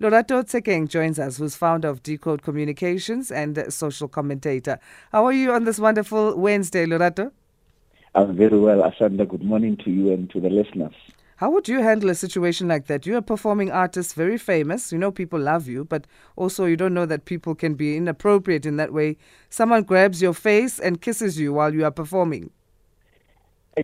Lorato Tshenkeng joins us, who's founder of Decode Communications and social commentator. How are you on this wonderful Wednesday, Lorato? I'm very well, Asanda. Good morning to you and to the listeners. How would you handle a situation like that? You're a performing artist, very famous. You know people love you, but also you don't know that people can be inappropriate in that way. Someone grabs your face and kisses you while you are performing. I,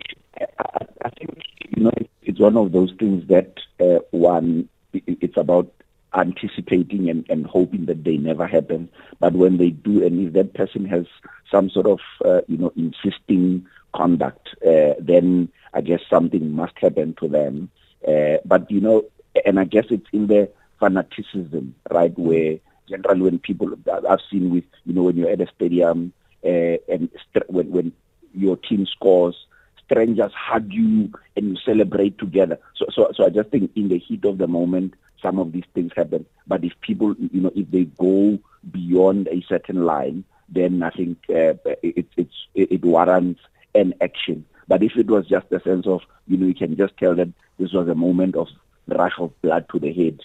I think you know it's one of those things that uh, one it's about anticipating and, and hoping that they never happen. But when they do, and if that person has some sort of, uh, you know, insisting conduct, uh, then I guess something must happen to them. Uh, but, you know, and I guess it's in the fanaticism, right, where generally when people, I've seen with, you know, when you're at a stadium uh, and st- when, when your team scores, strangers hug you and you celebrate together. So, so, so I just think in the heat of the moment, some of these things happen. But if people, you know, if they go beyond a certain line, then I think uh, it, it's, it warrants an action. But if it was just a sense of, you know, you can just tell that this was a moment of rush of blood to the head,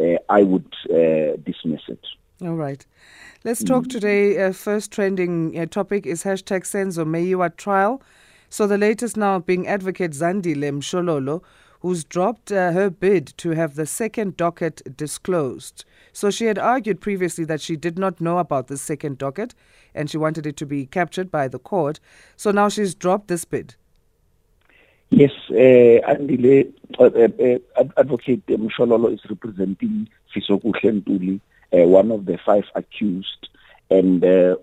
uh, I would uh, dismiss it. All right. Let's talk mm-hmm. today. Uh, first trending uh, topic is hashtag Senzo Meyiwa trial. So the latest now being advocate Zandile Mshololo, who's dropped uh, her bid to have the second docket disclosed. So she had argued previously that she did not know about the second docket and she wanted it to be captured by the court. So now she's dropped this bid. Yes, uh, Andile, uh, uh, Advocate Mshololo is representing Fisokuhle Ntuli, uh, one of the five accused. And uh,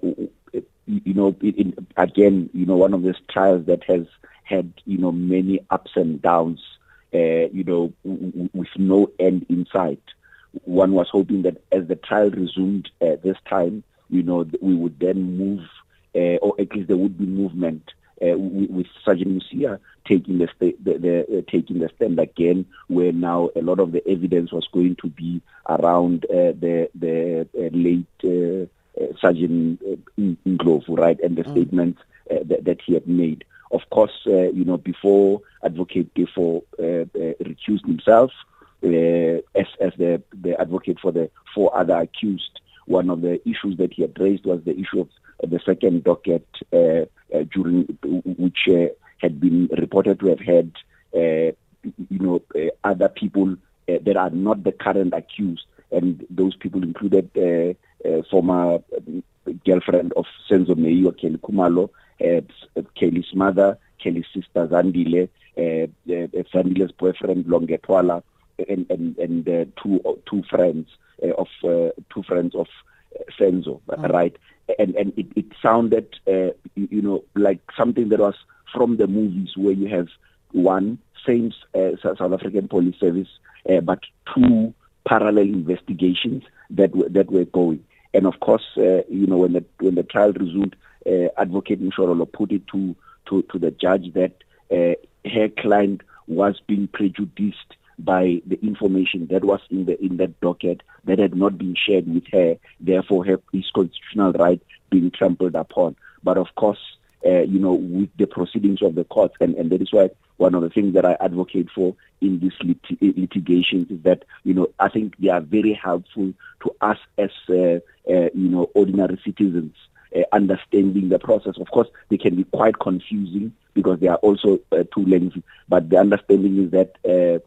you know, in, again, you know, one of these trials that has had, you know, many ups and downs, uh, you know, w- with no end in sight. One was hoping that as the trial resumed uh, this time, you know, we would then move, uh, or at least there would be movement uh, with, with Sergeant Mosia taking the, sta- the, the uh, taking the stand again, where now a lot of the evidence was going to be around uh, the the uh, late uh, uh, Sergeant uh, Ndlovu, right, and the mm. statements uh, that, that, he had made. Of course, uh, you know, before Advocate Teffo uh, uh, recused himself uh, as, as the, the advocate for the four other accused, one of the issues that he had raised was the issue of the second docket uh, during which had been reported to have had, you know, other people that are not the current accused. And those people included uh, uh, former um, girlfriend of Senzo Meyiwa, Kelly Khumalo, uh, Kelly's mother, Kelly's sister Zandile, uh, uh, Zandile's boyfriend Longwe Twala, and and and uh, two two friends uh, of uh, two friends of Senzo, mm. right? And and it, it sounded, uh, you, you know, like something that was from the movies where you have one same uh, South African Police Service, uh, but two parallel investigations that were, that were going. And of course, uh, you know, when the when the trial resumed, Advocate Mshololo put it to, to, to the judge that uh, her client was being prejudiced by the information that was in the in that docket that had not been shared with her, therefore her his constitutional right being trampled upon. But of course, uh, you know, with the proceedings of the courts. And, and that is why one of the things that I advocate for in this lit- litigation is that, you know, I think they are very helpful to us as, uh, uh, you know, ordinary citizens. Uh, understanding the process. Of course, they can be quite confusing because they are also uh, too lengthy. But the understanding is that uh,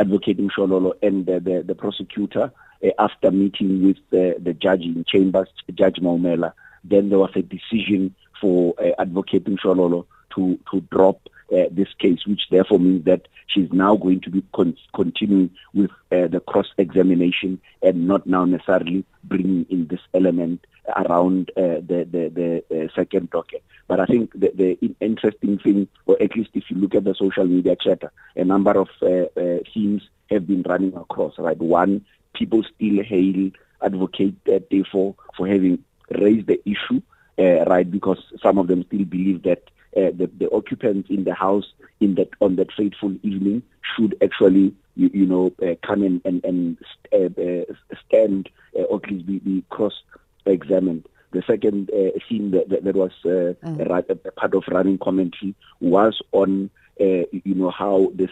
advocating Shololo and the, the, the prosecutor, after meeting with the judge in chambers, Judge Maumela, then there was a decision for advocating Shololo to, to drop uh, this case, which therefore means that she's now going to be con- continuing with uh, the cross examination and not now necessarily bringing in this element around uh, the the, the uh, second docket. But I think the, the interesting thing, or at least if you look at the social media chatter, a number of uh, uh, themes have been running across. Right, one, people still hail advocate uh, Teffo for having raised the issue uh, right? Because some of them still believe that uh, the, the occupants in the house in that on that fateful evening should actually, you, you know, uh, come in and, and uh, uh, stand uh, or at least be, be cross-examined. The second uh, scene that, that, that was uh, mm. part of running commentary was on uh, you know, how the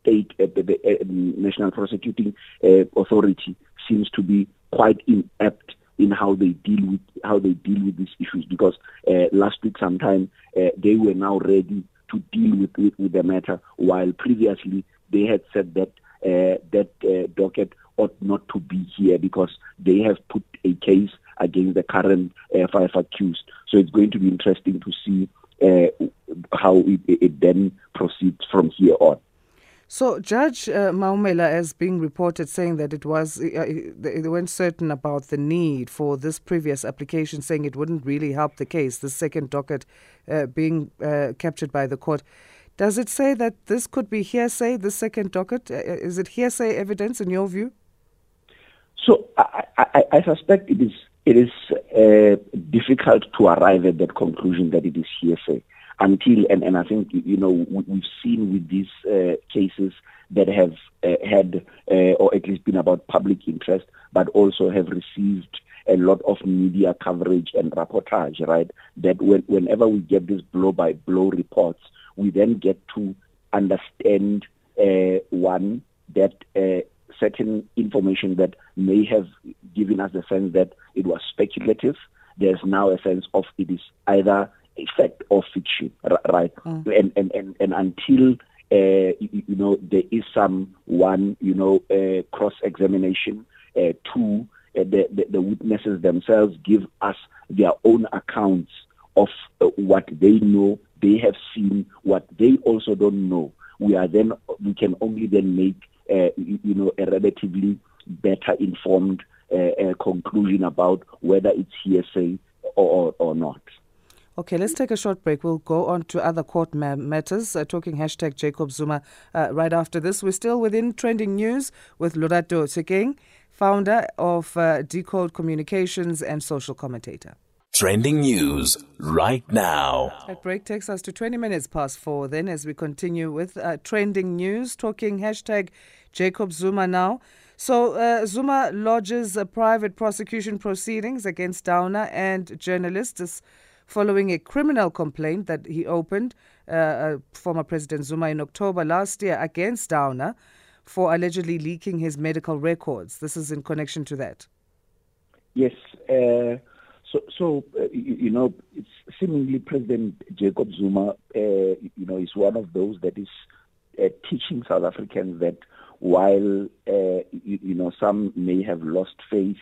state, uh, the, the uh, National Prosecuting uh, Authority seems to be quite inept in how they deal with how they deal with these issues because uh, last week sometime uh, they were now ready to deal with, with, with the matter while previously they had said that uh, that uh, docket ought not to be here because they have put a case against the current uh, five accused. So it's going to be interesting to see uh, how it, it then proceeds from here on so, Judge uh, Maumela has being reported saying that it was uh, they weren't certain about the need for this previous application, saying it wouldn't really help the case. The second docket uh, being uh, captured by the court. Does it say that this could be hearsay? The second docket uh, is it hearsay evidence in your view? So, I, I, I suspect it is it is uh, difficult to arrive at that conclusion that it is hearsay until and, and I think you know we've seen with these uh, cases that have uh, had uh, or at least been about public interest, but also have received a lot of media coverage and reportage. Right, that when, whenever we get these blow by blow reports, we then get to understand uh, one that uh, certain information that may have given us the sense that it was speculative. There's now a sense of it is either effect of fiction, right? Mm. And, and, and, and until, uh, you, you, know, there is some, one, you know, uh, cross-examination, uh, two, uh, the, the, the, witnesses themselves give us their own accounts of uh, what they know, they have seen, what they also don't know. We are then, we can only then make, uh, you, you, know, a relatively better informed conclusion about whether it's hearsay or, or not. Okay, let's take a short break. We'll go on to other court ma- matters, uh, talking hashtag Jacob Zuma uh, right after this. We're still within trending news with Lorato Tshenkeng, founder of uh, Decode Communications and social commentator. Trending news right now. That break takes us to 20 minutes past four. Then, as we continue with uh, trending news, talking hashtag Jacob Zuma now. So, uh, Zuma lodges a private prosecution proceedings against Downer and journalists following a criminal complaint that he opened, uh, uh, former President Zuma, in October last year against Downer for allegedly leaking his medical records. This is in connection to that. Yes. Uh, so, so uh, you, you, know, it's seemingly President Jacob Zuma, uh, you know, is one of those that is uh, teaching South Africans that while, you, you know, some may have lost faith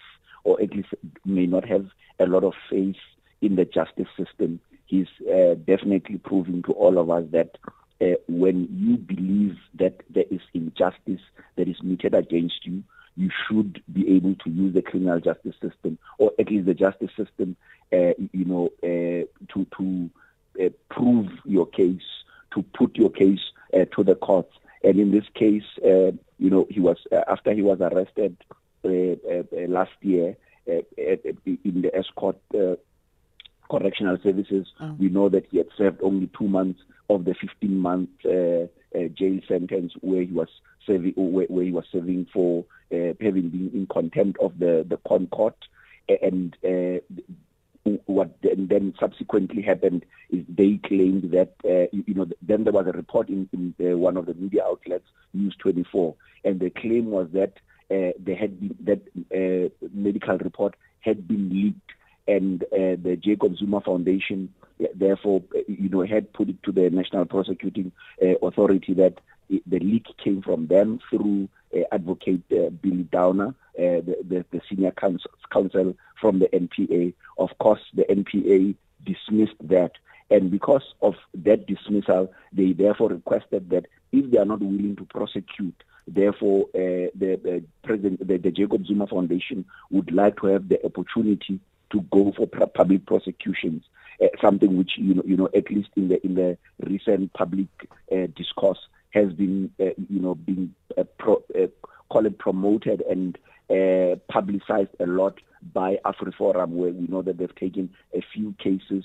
or at least may not have a lot of faith in the justice system. He's uh, definitely proving to all of us that uh, when you believe that there is injustice that is meted against you, you should be able to use the criminal justice system, or at least the justice system, uh, you know, uh, to to uh, prove your case, to put your case uh, to the courts. And in this case, you know, he was after he was arrested last year in the Estcourt correctional services. Oh. We know that he had served only two months of the 15 month uh, uh, jail sentence where he was serving where, where he was serving for uh, having been in contempt of the the ConCourt and uh, what then, then, subsequently happened is they claimed that uh, you, you, know then there was a report in, in uh, one of the media outlets News 24 and the claim was that uh, there had been that uh, medical report had been leaked and uh, the Jacob Zuma Foundation, therefore, you know, had put it to the National Prosecuting uh, Authority that the leak came from them through uh, Advocate uh, Billy Downer, uh, the, the, the, senior counsel, counsel from the NPA. Of course, the NPA dismissed that. And because of that dismissal, they therefore requested that if they are not willing to prosecute, therefore uh, the, the, president, the, the Jacob Zuma Foundation would like to have the opportunity to go for public prosecutions, uh, something which you know, you know, at least in the in the recent public uh, discourse has been, uh, you know, being uh, pro, uh, promoted and uh, publicized a lot by AfriForum, where we know that they've taken a few cases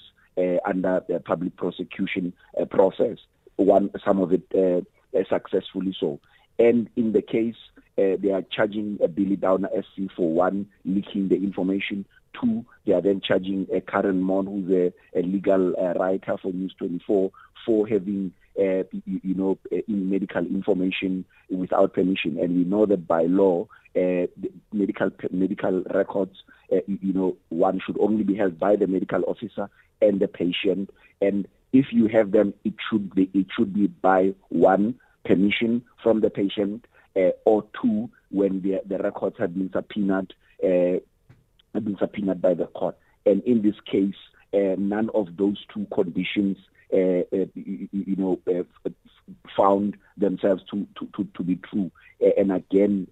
under the public prosecution process. One, some of it successfully so. And in the case uh, they are charging a Billy Downer SC for one leaking the information. Two, they are then charging a Karyn Maughan, who's a, a legal uh, writer for News 24, for having uh, you, you know uh, in medical information without permission. And we know that by law, uh, medical medical records, uh, you know, one should only be held by the medical officer and the patient. And if you have them, it should be it should be by one permission from the patient uh, or two when the, the records have been subpoenaed, uh, have been subpoenaed by the court. And in this case, uh, none of those two conditions, uh, uh, you, you, know, uh, found themselves to, to, to, to be true. and again,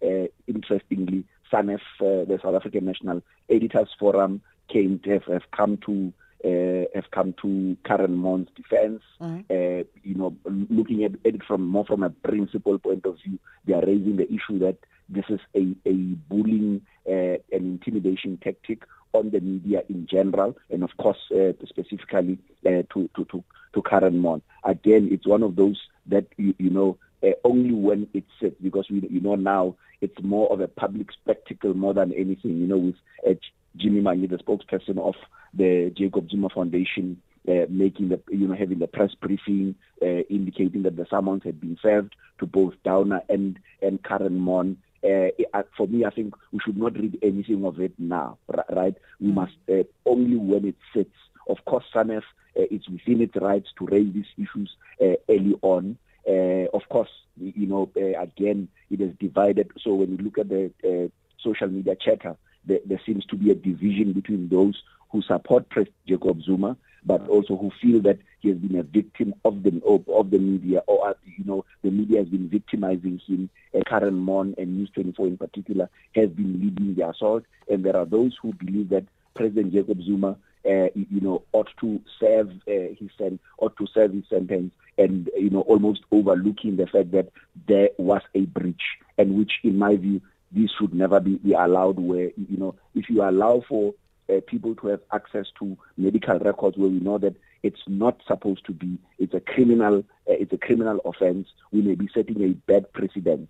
interestingly, SANEF, the South African National Editors Forum, came to have, have come to uh, have come to Karyn Maughan's defense. Mm-hmm. Uh, you know, looking at, at, it from more from a principle point of view, they are raising the issue that this is a, a bullying uh, and intimidation tactic on the media in general, and of course, uh, specifically uh, to, to, to, to Karyn Maughan. Again, it's one of those that, you, you know, uh, only when it's set, because we, you know now it's more of a public spectacle more than anything, you know, with uh, Jimmy Manyi, the spokesperson of the Jacob Zuma Foundation, uh, making the you know having the press briefing uh, indicating that the summons had been served to both Downer and and Karyn Maughan. Uh, for me, I think we should not read anything of it now, right? We mm. must uh, only when it sits. Of course, SANEF uh, it's within its rights to raise these issues uh, early on. of course, you know, again, it is divided. So when you look at the social media chatter, there, there seems to be a division between those who support President Jacob Zuma, but also who feel that he has been a victim of the of, the media, or uh, you know, the media has been victimizing him. Karyn Maughan and News 24 in particular has been leading the assault, and there are those who believe that President Jacob Zuma, uh, you know, ought to serve uh, his sen- ought to serve his sentence, and you know, almost overlooking the fact that there was a breach, and which, in my view, this should never be, be allowed. Where you know, if you allow for uh, people to have access to medical records where we know that it's not supposed to be. It's a criminal. Uh, it's a criminal offense. We may be setting a bad precedent.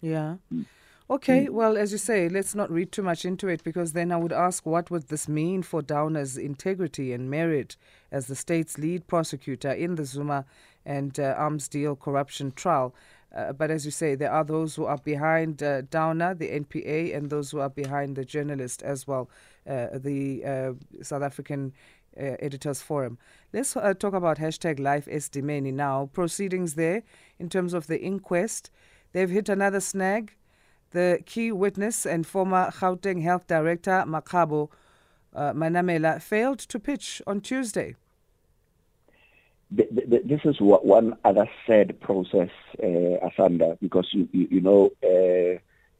Yeah. Mm. Okay, mm. well, as you say, let's not read too much into it because then I would ask what would this mean for Downer's integrity and merit as the state's lead prosecutor in the Zuma and uh, arms deal corruption trial. Uh, but as you say, there are those who are behind uh, Downer, the NPA, and those who are behind the journalist as well, the uh, South African uh, Editors Forum. Let's uh, talk about hashtag Life Esidimeni now. Proceedings there in terms of the inquest. They've hit another snag. The key witness and former Gauteng Health Director, Makgabo Manamela, failed to pitch on Tuesday this is one other sad process, uh, Asanda, because you, you, you know, uh,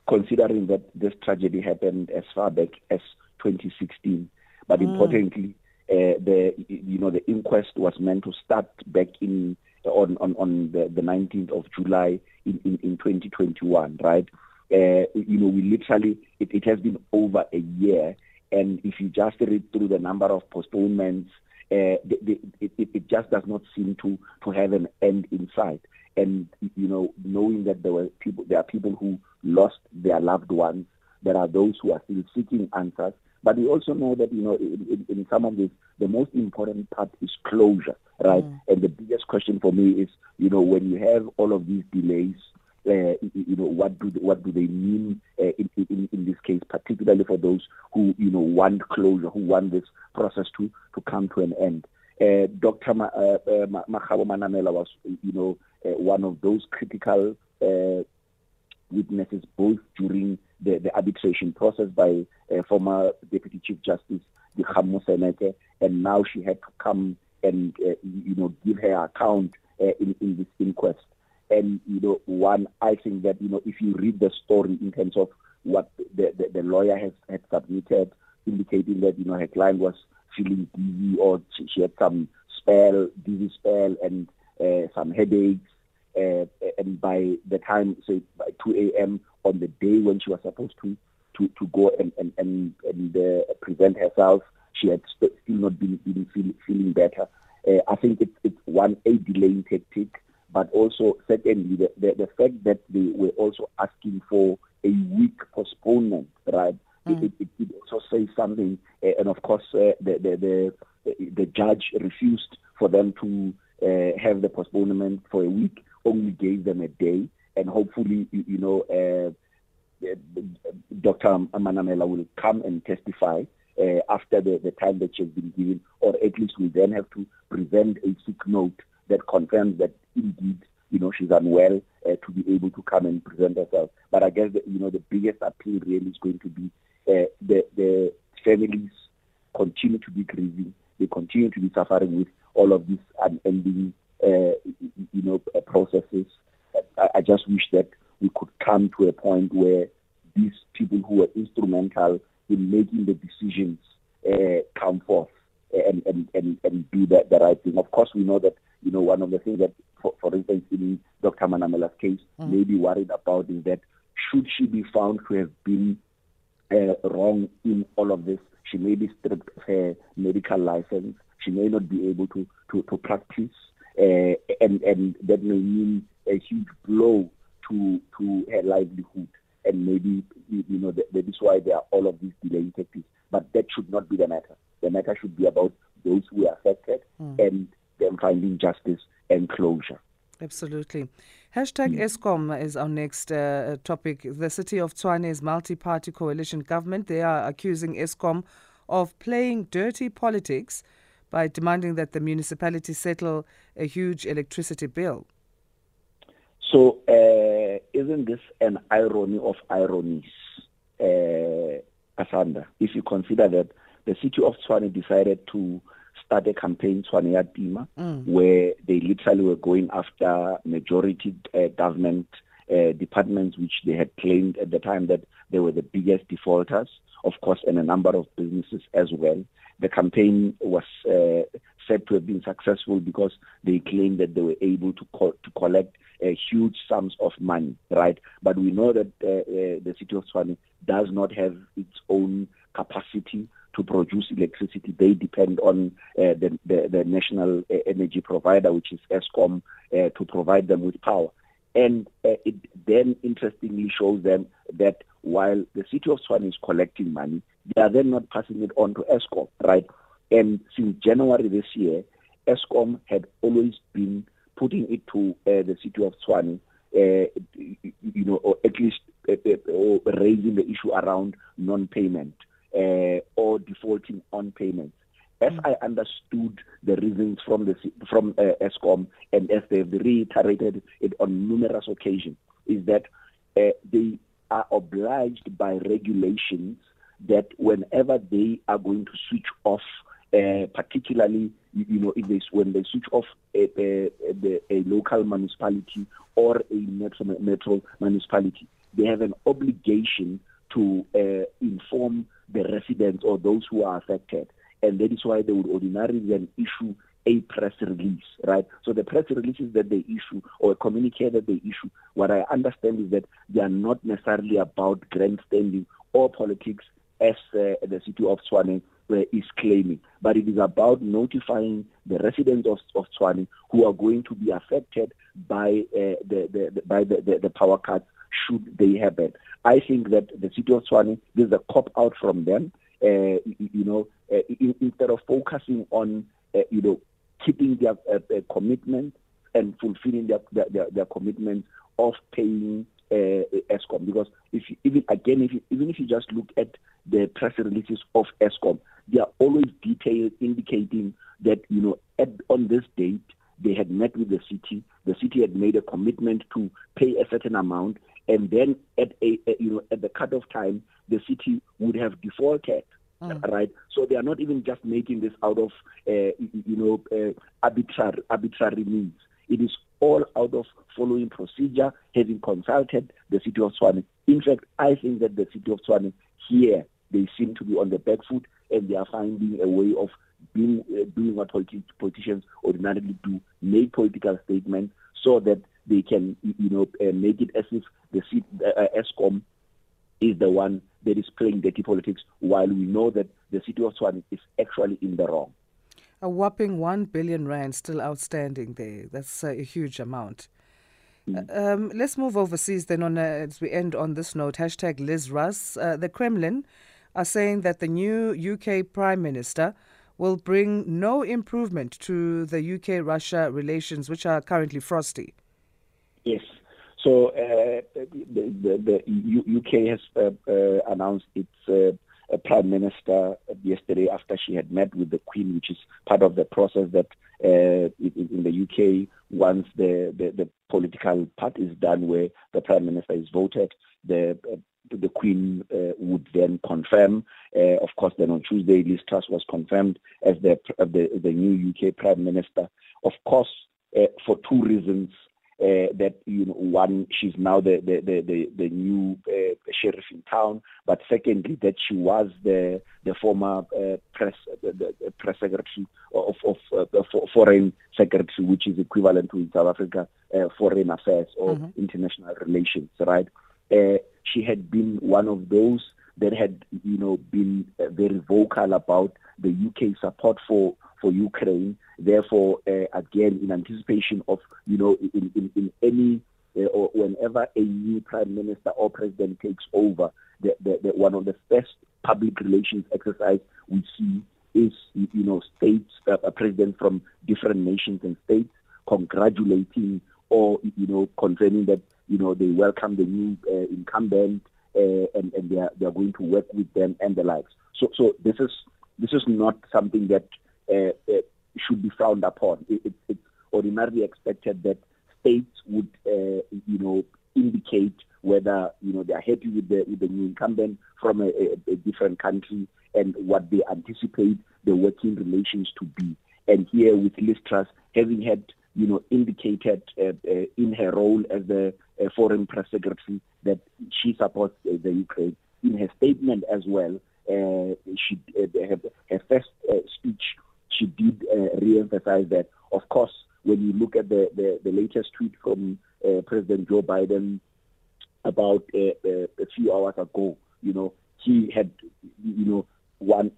considering that this tragedy happened as far back as 2016, but mm. importantly, uh, the you know the inquest was meant to start back in on on, on the, the 19th of July in, in, in 2021, right? Uh, you know, we literally it, it has been over a year, and if you just read through the number of postponements uh, the, the, it, it just does not seem to to have an end in sight. And you know, knowing that there were people, there are people who lost their loved ones. There are those who are still seeking answers. But we also know that you know, in, in, in some of this, the most important part is closure, right? Mm. And the biggest question for me is, you know, when you have all of these delays, uh, you know, what do they, what do they mean uh, in, in, in this case, particularly for those who you know want closure, who want this process to to come to an end. Uh, Dr. Ma, uh, uh, Manamela was, you know, uh, one of those critical uh, witnesses, both during the, the arbitration process by uh, former Deputy Chief Justice Dikgang Moseneke, and now she had to come and, uh, you know, give her account uh, in, in this inquest. And you know, one, I think that you know, if you read the story in terms of what the, the, the lawyer has had submitted, indicating that you know her client was feeling dizzy or she, she had some spell, dizzy spell, and uh, some headaches. Uh, and by the time, say by 2 a.m. on the day when she was supposed to to, to go and and and, and uh, present herself, she had still not been, been feel, feeling better. Uh, I think it's it's one a delaying tactic but also secondly the, the, the fact that they were also asking for a week postponement, right? Mm. It, it, it, also says something, uh, and of course uh, the, the the the judge refused for them to uh, have the postponement for a week, only gave them a day, and hopefully you, know. Uh, Dr. Manamela will come and testify uh, after the, the time that she has been given, or at least we then have to present a sick note that confirms that indeed, you know, she's unwell uh, to be able to come and present herself. But I guess, that, you know, the biggest appeal really is going to be uh, the, the families continue to be grieving. They continue to be suffering with all of these unending, uh, you know, processes. I, I just wish that we could come to a point where these people who were instrumental in making the decisions uh, come forth and, and, and, and do the, the right thing. Of course, we know that, you know, one of the things that, for, for instance, in Dr. Manamela's case, mm. may be worried about is that should she be found to have been uh, wrong in all of this, she may be stripped of her medical license. She may not be able to, to, to practice. Uh, and, and that may mean a huge blow to, to her livelihood and maybe you know that, that is why there are all of these delaying tactics. But that should not be the matter. The matter should be about those who are affected mm. and them finding justice and closure. Absolutely. Hashtag mm. Eskom is our next uh, topic. The city of Tshwane's multi-party coalition government, they are accusing Eskom of playing dirty politics by demanding that the municipality settle a huge electricity bill. So, uh, isn't this an irony of ironies, uh, Asanda? If you consider that the city of Tshwane decided to start a campaign, Tshwane Yatima, mm. where they literally were going after majority uh, government uh, departments, which they had claimed at the time that they were the biggest defaulters, of course, and a number of businesses as well. The campaign was uh, said to have been successful because they claimed that they were able to co- to collect uh, huge sums of money, right? But we know that uh, uh, the city of Tshwane does not have its own capacity to produce electricity. They depend on uh, the, the, the, national uh, energy provider, which is Eskom, to provide them with power. And it then interestingly shows them that while the city of Tshwane is collecting money, they are then not passing it on to Eskom, right? And since January this year, Eskom had always been putting it to uh, the city of Tshwane, uh, you know, or at least uh, uh, or raising the issue around non-payment uh, or defaulting on payments. As. I understood the reasons from the from uh, Eskom, and as they've reiterated it on numerous occasions, is that they are obliged by regulations that whenever they are going to switch off uh, particularly you know if they when they switch off a, a, a, a local municipality or a metro, metro municipality, they have an obligation to uh, inform the residents or those who are affected, and that is why they would ordinarily then issue a press release, right? So the press releases that they issue or a communique that they issue, what I understand is that they are not necessarily about grandstanding or politics as uh, the city of Tshwane is claiming, but it is about notifying the residents of, of Tshwane who are going to be affected by uh, the, the, the, by the, the, the power cuts should they happen. I think that the city of Tshwane, there's a cop out from them. Uh, you know, uh, instead of focusing on, uh, you know, keeping their commitment and fulfilling their, their, their, their commitment of paying uh, Eskom. Because if you, even again, if you, even if you just look at the press releases of Eskom, they are always detailed, indicating that you know at, on this date they had met with the city. The made a commitment to pay a certain amount, and then at a, a you know at the cutoff time, the city would have defaulted. Mm. Right, so they are not even just making this out of uh, you know uh, arbitrary arbitrary means. It is all out of following procedure, having consulted the city of Tshwane. In fact, I think that the city of Tshwane here they seem to be on the back foot and they are finding a way of being uh, doing what politi- politicians ordinarily do, make political statements so that they can, you know, uh, make it as if the seat, uh, Eskom is the one that is playing dirty politics, while we know that the city of Tshwane is actually in the wrong. A whopping 1 billion rand still outstanding there. That's uh, a huge amount. Mm. Um, let's move overseas then on uh, as we end on this note. Hashtag Liz Truss. Uh, the Kremlin are saying that the new UK Prime Minister will bring no improvement to the UK Russia relations, which are currently frosty. Yes. So uh, the, the, the, UK has uh, uh, announced its uh, prime minister yesterday after she had met with the Queen, which is part of the process that uh, in, the UK, once the, the, the, political part is done, where the prime minister is voted, the uh, the Queen uh, would then confirm. Uh, of course, then on Tuesday, Liz Truss was confirmed as the the, the new UK Prime Minister. Of course, uh, for two reasons. Uh, that you know, one, she's now the the the, the, new uh, sheriff in town, but secondly, that she was the the former uh, press the, the, press secretary of of foreign secretary, which is equivalent to in South Africa foreign affairs or mm-hmm. international relations, right? She had been one of those that had, you know, been uh, very vocal about the UK support for for Ukraine. Therefore, uh, again, in anticipation of, you know, in, in, in any uh, or whenever a new prime minister or president takes over, the, the, the, one of the first public relations exercise we see is, you know, states, uh, presidents from different nations and states congratulating or, you know, confirming that you know, they welcome the new uh, incumbent uh, and, and they are, they are going to work with them and the likes. So, so this is this is not something that uh, uh should be frowned upon. It, it, it's ordinarily expected that states would, you know, indicate whether you know they are happy with the with the new incumbent from a, a, a different country and what they anticipate the working relations to be. And here with Liz Truss, having had you know, indicated uh, uh, in her role as the uh, foreign press secretary that she supports the Ukraine. In her statement as well, she her, her first speech, she did re-emphasize that, of course, when you look at the, the, the latest tweet from President Joe Biden about a few hours ago, you know, he had, you know, one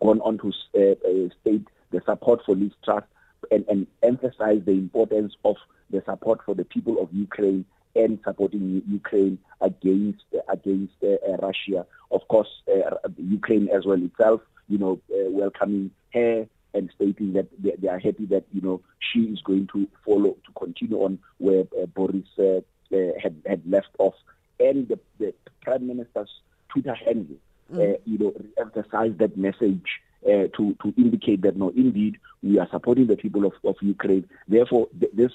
gone on to uh, state the support for Liz Truss and, and emphasize the importance of the support for the people of Ukraine and supporting Ukraine against against uh, uh, Russia. Of course, uh, Ukraine as well itself, you know, uh, welcoming her and stating that they, they, are happy that you know she is going to follow to continue on where uh, Boris uh, had had left off, and the, the prime minister's Twitter handle, mm. you know, emphasized that message uh, to, to indicate that no, indeed, we are supporting the people of, of Ukraine. Therefore, th- this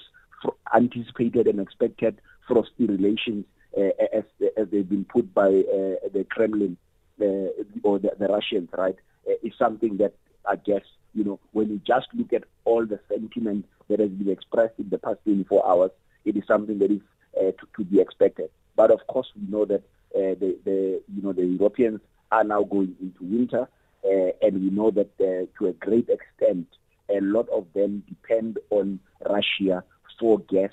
anticipated and expected frosty relations uh, as, as they've been put by uh, the Kremlin uh, or the, the, Russians, right, uh, is something that I guess, you know, when you just look at all the sentiment that has been expressed in the past 24 hours, it is something that is uh, to, to, be expected. But of course, we know that the, the, you know, the Europeans are now going into winter. Uh, and we know that uh, to a great extent, a lot of them depend on Russia for gas,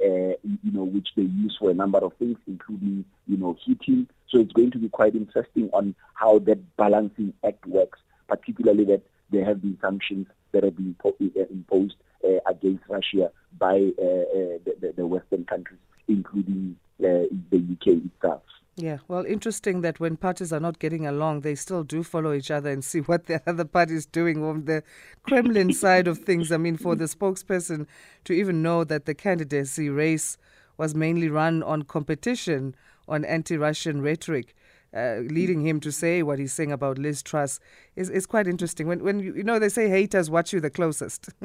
uh, you know, which they use for a number of things, including, you know, heating. So it's going to be quite interesting on how that balancing act works, particularly that there have been sanctions that have been imposed uh, against Russia by uh, uh, the, the, Western countries, including the UK itself. Yeah, well, interesting that when parties are not getting along, they still do follow each other and see what the other party is doing on the Kremlin side of things. I mean, for the spokesperson to even know that the candidacy race was mainly run on competition, on anti Russian rhetoric. Uh, leading him to say what he's saying about Liz Truss is, is quite interesting. When when you, you know they say haters watch you the closest.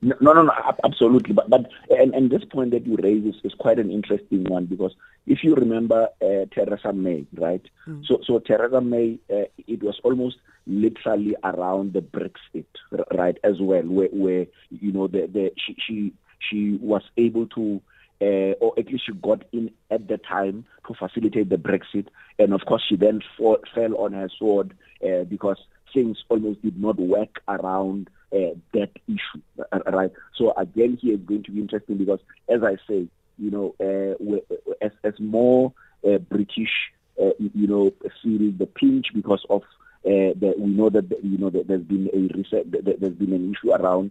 no, no, no, absolutely. But but and, and this point that you raise is, is quite an interesting one because if you remember uh, Theresa May, right? Mm. So so Theresa May, uh, it was almost literally around the Brexit, right, as well, where where you know the the she she, she was able to uh, or at least she got in at the time to facilitate the Brexit. And of course, she then fell on her sword uh, because things almost did not work around uh, that issue, uh, right? So again, here it's going to be interesting because, as I say, you know, uh, as, as more uh, British, you know, feel the pinch because of Uh, we know that you know that there's been a reset, there's been an issue around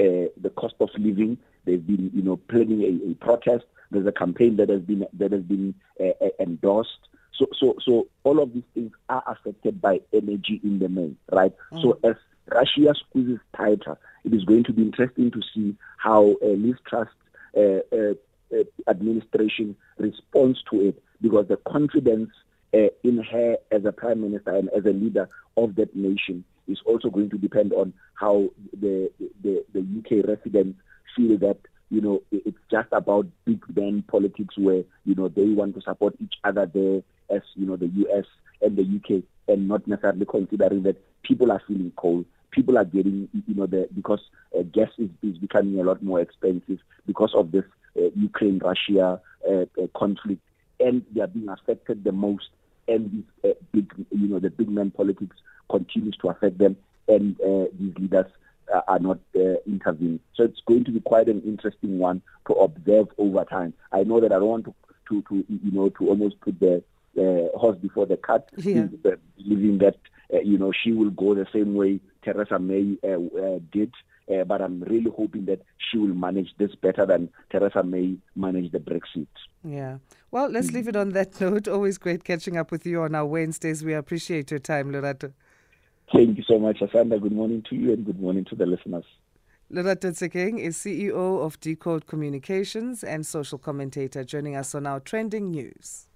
uh, the cost of living. They've been you know planning a, a protest. There's a campaign that has been that has been uh, endorsed. So so so all of these things are affected by energy in the main, right? Mm. So as Russia squeezes tighter, it is going to be interesting to see how uh, Liz Truss uh, uh, uh, administration responds to it because the confidence uh, in her as a prime minister and as a leader of that nation is also going to depend on how the the, the UK residents feel that you know it's just about big man politics where you know they want to support each other there as you know the US and the UK and not necessarily considering that people are feeling cold. People are getting you know the because uh, gas is, is becoming a lot more expensive because of this uh, Ukraine Russia uh, uh, conflict. And they are being affected the most and this uh, big you know the big man politics continues to affect them and uh, these leaders uh, are not uh, intervening. So it's going to be quite an interesting one to observe over time. I know that i don't want to to, to you know to almost put the uh, horse before the cart yeah. believing that uh, you know she will go the same way Theresa May uh, uh, did uh, but I'm really hoping that she will manage this better than Theresa May managed the Brexit. Yeah. Well, let's leave it on that note. Always great catching up with you on our Wednesdays. We appreciate your time, Lorato. Thank you so much, Asanda. Good morning to you and good morning to the listeners. Lorato Tshenkeng is CEO of Decode Communications and social commentator joining us on our trending news.